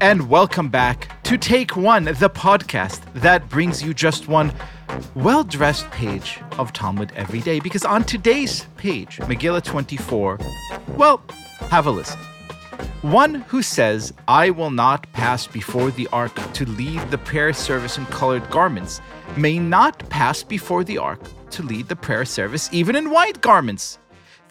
and welcome back to Take One, the podcast that brings you just one well dressed page of Talmud every day. Because on today's page, Megillah 24, well, have a listen. One who says, I will not pass before the ark to lead the prayer service in colored garments, may not pass before the ark to lead the prayer service even in white garments.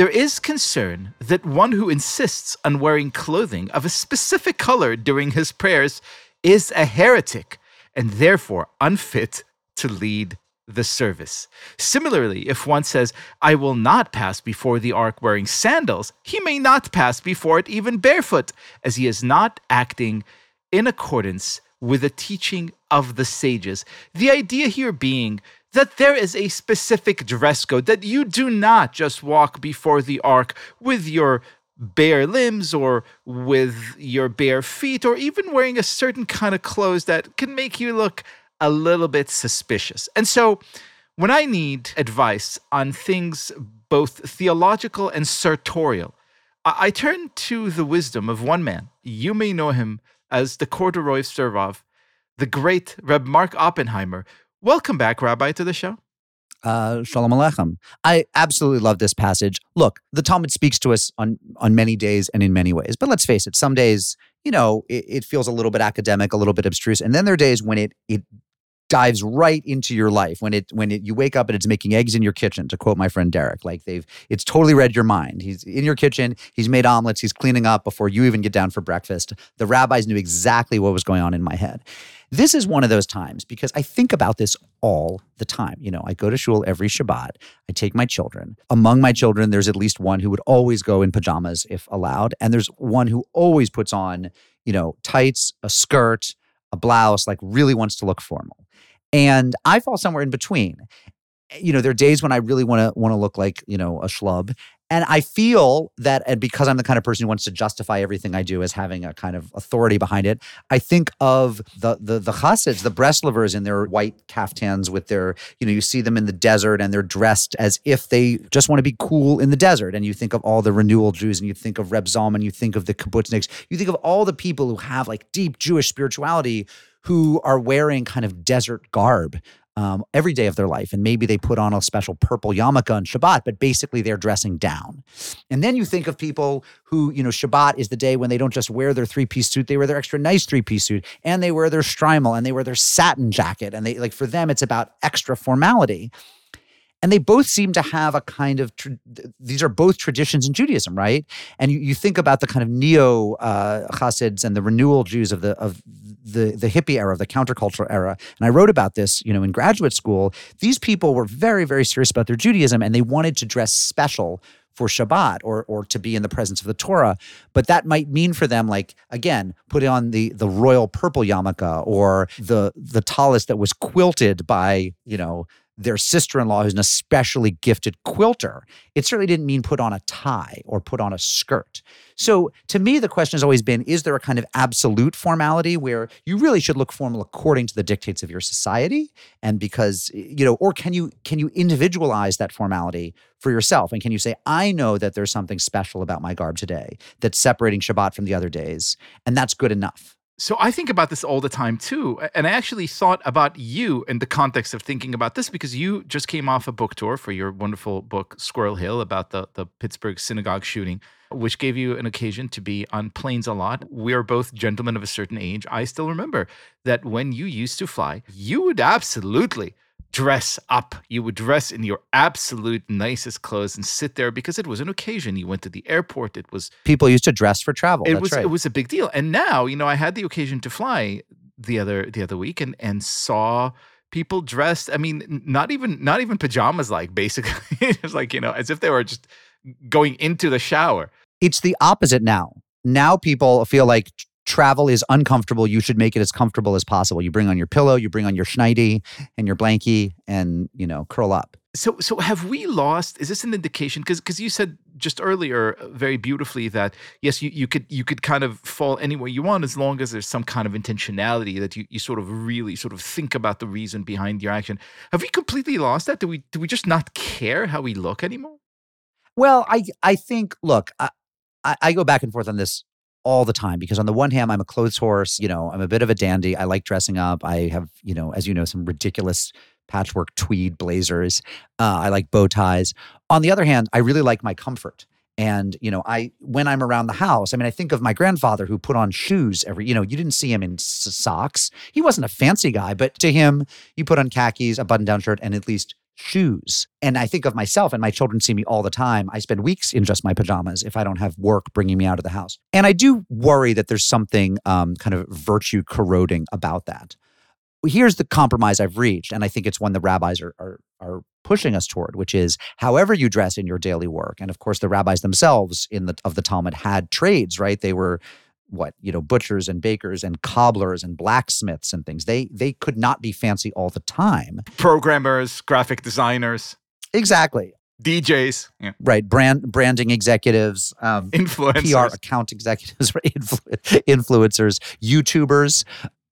There is concern that one who insists on wearing clothing of a specific color during his prayers is a heretic and therefore unfit to lead the service. Similarly, if one says, I will not pass before the ark wearing sandals, he may not pass before it even barefoot, as he is not acting in accordance with the teaching of the sages. The idea here being that there is a specific dress code, that you do not just walk before the ark with your bare limbs or with your bare feet or even wearing a certain kind of clothes that can make you look a little bit suspicious. And so when I need advice on things both theological and sartorial, I, I turn to the wisdom of one man. You may know him as the corduroy Servav, the great Reb Mark Oppenheimer, Welcome back, Rabbi, to the show. Uh, shalom aleichem. I absolutely love this passage. Look, the Talmud speaks to us on on many days and in many ways. But let's face it, some days, you know, it, it feels a little bit academic, a little bit abstruse, and then there are days when it it dives right into your life when it when it, you wake up and it's making eggs in your kitchen to quote my friend Derek like they've it's totally read your mind he's in your kitchen he's made omelets he's cleaning up before you even get down for breakfast the rabbis knew exactly what was going on in my head this is one of those times because I think about this all the time. You know, I go to shul every Shabbat. I take my children. Among my children, there's at least one who would always go in pajamas if allowed. And there's one who always puts on, you know, tights, a skirt, a blouse, like really wants to look formal. And I fall somewhere in between eh, you know, there are days when I really want to want to look like you know a schlub, and I feel that, and because I'm the kind of person who wants to justify everything I do as having a kind of authority behind it, I think of the the the chassids, the Breslovers in their white kaftans with their, you know, you see them in the desert and they're dressed as if they just want to be cool in the desert. And you think of all the renewal Jews, and you think of Reb Zalman, you think of the kibbutzniks, you think of all the people who have like deep Jewish spirituality who are wearing kind of desert garb um, every day of their life. And maybe they put on a special purple yarmulke on Shabbat, but basically they're dressing down. And then you think of people who, you know, Shabbat is the day when they don't just wear their three piece suit, they wear their extra nice three piece suit and they wear their shtreimel and they wear their satin jacket. And they like for them, it's about extra formality and they both seem to have a kind of tra- these are both traditions in Judaism, right? And you, you think about the kind of neo uh, Hasids and the renewal Jews of the of the the hippie era, of the countercultural era. And I wrote about this, you know, in graduate school. These people were very very serious about their Judaism, and they wanted to dress special for Shabbat or or to be in the presence of the Torah. But that might mean for them, like again, put on the the royal purple yarmulke or the the tallis that was quilted by you know their sister-in-law who's an especially gifted quilter it certainly didn't mean put on a tie or put on a skirt. So to me the question has always been is there a kind of absolute formality where you really should look formal according to the dictates of your society? And because you know or can you can you individualize that formality for yourself? And can you say i know that there's something special about my garb today that's separating shabbat from the other days and that's good enough so I think about this all the time too. And I actually thought about you in the context of thinking about this because you just came off a book tour for your wonderful book, Squirrel Hill, about the, the Pittsburgh synagogue shooting, which gave you an occasion to be on planes a lot. We are both gentlemen of a certain age. I still remember that when you used to fly, you would absolutely dress up. You would dress in your absolute nicest clothes and sit there because it was an occasion. You went to the airport. It was people used to dress for travel. It That's was right. it was a big deal. And now, you know, I had the occasion to fly the other the other week and and saw people dressed. I mean, not even not even pajamas like basically. it's like you know, as if they were just going into the shower. It's the opposite now. Now people feel like travel is uncomfortable. You should make it as comfortable as possible. You bring on your pillow, you bring on your schneidi and your blankie, and you know, curl up. So, so have we lost? Is this an indication? Because, because you said just earlier uh, very beautifully that yes, you, you could you could kind of fall anywhere you want as long as there's some kind of intentionality that you, you sort of really sort of think about the reason behind your action. Have we completely lost that? Do we do we just not care how we look anymore? Well, I I think look, I, I go back and forth on this all the time because on the one hand i'm a clothes horse you know i'm a bit of a dandy i like dressing up i have you know as you know some ridiculous patchwork tweed blazers uh, i like bow ties. On the other hand i really like my comfort. And you know i when i'm around the house i mean i think of my grandfather who put on shoes every you know you didn't see him in socks. He wasn't a fancy guy but to him you put on khakis a button down shirt and at least shoes. And I think of myself, and my children see me all the time. I spend weeks in just my pajamas if I don't have work bringing me out of the house. And I do worry that there's something um, kind of virtue corroding about that. Here's the compromise I've reached, and I think it's one the rabbis are, are, are pushing us toward, which is however you dress in your daily work. And of course, the rabbis themselves in the of the Talmud had trades, right? They were what you know butchers and bakers and cobblers and blacksmiths and things they they could not be fancy all the time Programmers, graphic designers, exactly DJs, yeah. right brand branding executives um, influencers. pr account executives right? Influ- influencers youtubers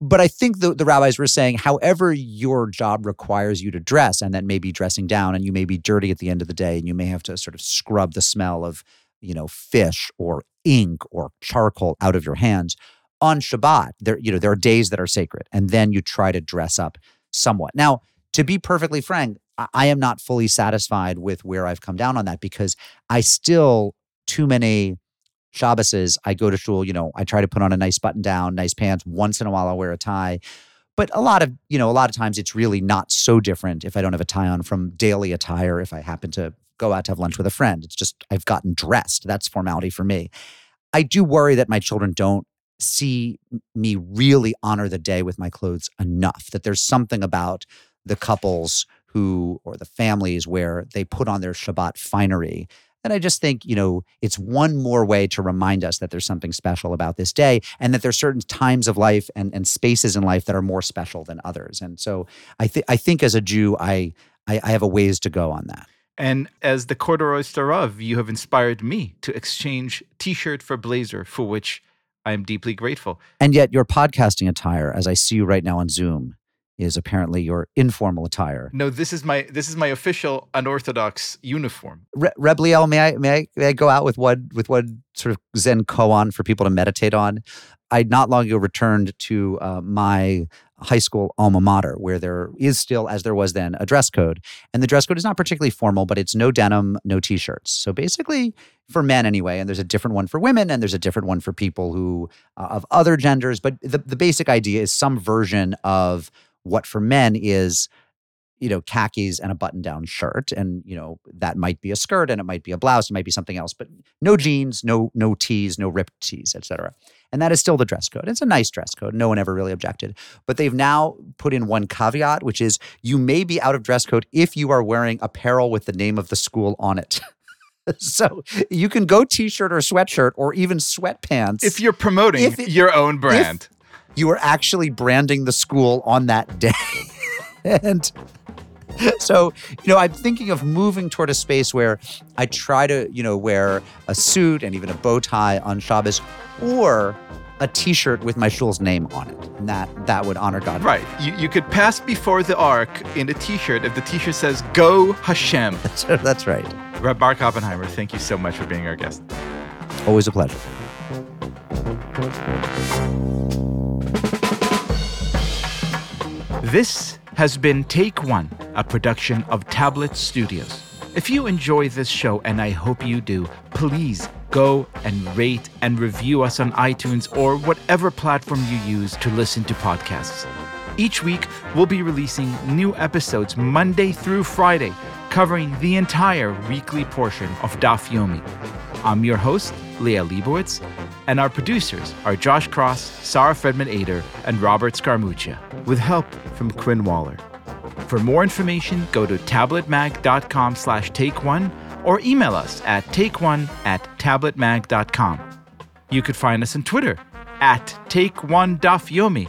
but i think the, the rabbis were saying however your job requires you to dress and that may be dressing down and you may be dirty at the end of the day and you may have to sort of scrub the smell of you know fish or ink or charcoal out of your hands on shabbat there you know there are days that are sacred and then you try to dress up somewhat now to be perfectly frank I- am not fully satisfied with where i've come down on that because i still too many Shabbases, I go to shul, you know, I try to put on a nice button down, nice pants. Once in a while, I'll wear a tie. But a lot of, you know, a lot of times it's really not so different if I don't have a tie on from daily attire if I happen to go out to have lunch with a friend. It's just I've gotten dressed. That's formality for me. I do worry that my children don't see me really honor the day with my clothes enough, that there's something about the couples who, or the families where they put on their Shabbat finery. And I just think, you know, it's one more way to remind us that there's something special about this day and that there's certain times of life and, and spaces in life that are more special than others. And so I, th- I think as a Jew, I, I, I have a ways to go on that. And as the corduroy Starav, you have inspired me to exchange t-shirt for blazer, for which I am deeply grateful. And yet, your podcasting attire, as I see you right now on Zoom, is apparently your informal attire. No, this is my this is my official unorthodox uniform. Re- Reb Liel, may I, may I may I go out with one with one sort of Zen koan for people to meditate on? I not long ago returned to uh, my high school alma mater, where there is still, as there was then, a dress code, and the dress code is not particularly formal, but it's no denim, no t-shirts. So basically, for men anyway, and there's a different one for women, and there's a different one for people who uh, of other genders. But the the basic idea is some version of what for men is you know khakis and a button down shirt and you know that might be a skirt and it might be a blouse it might be something else but no jeans no no tees no ripped tees etc and that is still the dress code. It's a nice dress code. No one ever really objected. But they've now put in one caveat which is you may be out of dress code if you are wearing apparel with the name of the school on it. So you can go t-shirt or sweatshirt or even sweatpants If you're promoting If it- your own brand. you are actually branding the school on that day. And so, you know, I'm thinking of moving toward a space where I try to, you know, wear a suit and even a bow tie on Shabbos or a t-shirt with my shul's name on it. And that that would honor God. Right. You, you could pass before the ark in a t-shirt if the t-shirt says Go Hashem. That's, that's right. Rabbi Mark Oppenheimer, thank you so much for being our guest. Always a pleasure. This has been Take One, a production of Tablet Studios. If you enjoy this show, and I hope you do, please go and rate and review us on iTunes or whatever platform you use to listen to podcasts. Each week, we'll be releasing new episodes Monday through Friday, covering the entire weekly portion of Daf Yomi. I'm your host, Liel Leibovitz, and our producers are Josh Cross, Sarah Fredman Ader, and Robert Scaramuccia, with help from Quinn Waller. For more information, go to tabletmag.com slash take one or email us at takeone at tabletmag.com. You could find us on Twitter at take1dafyomi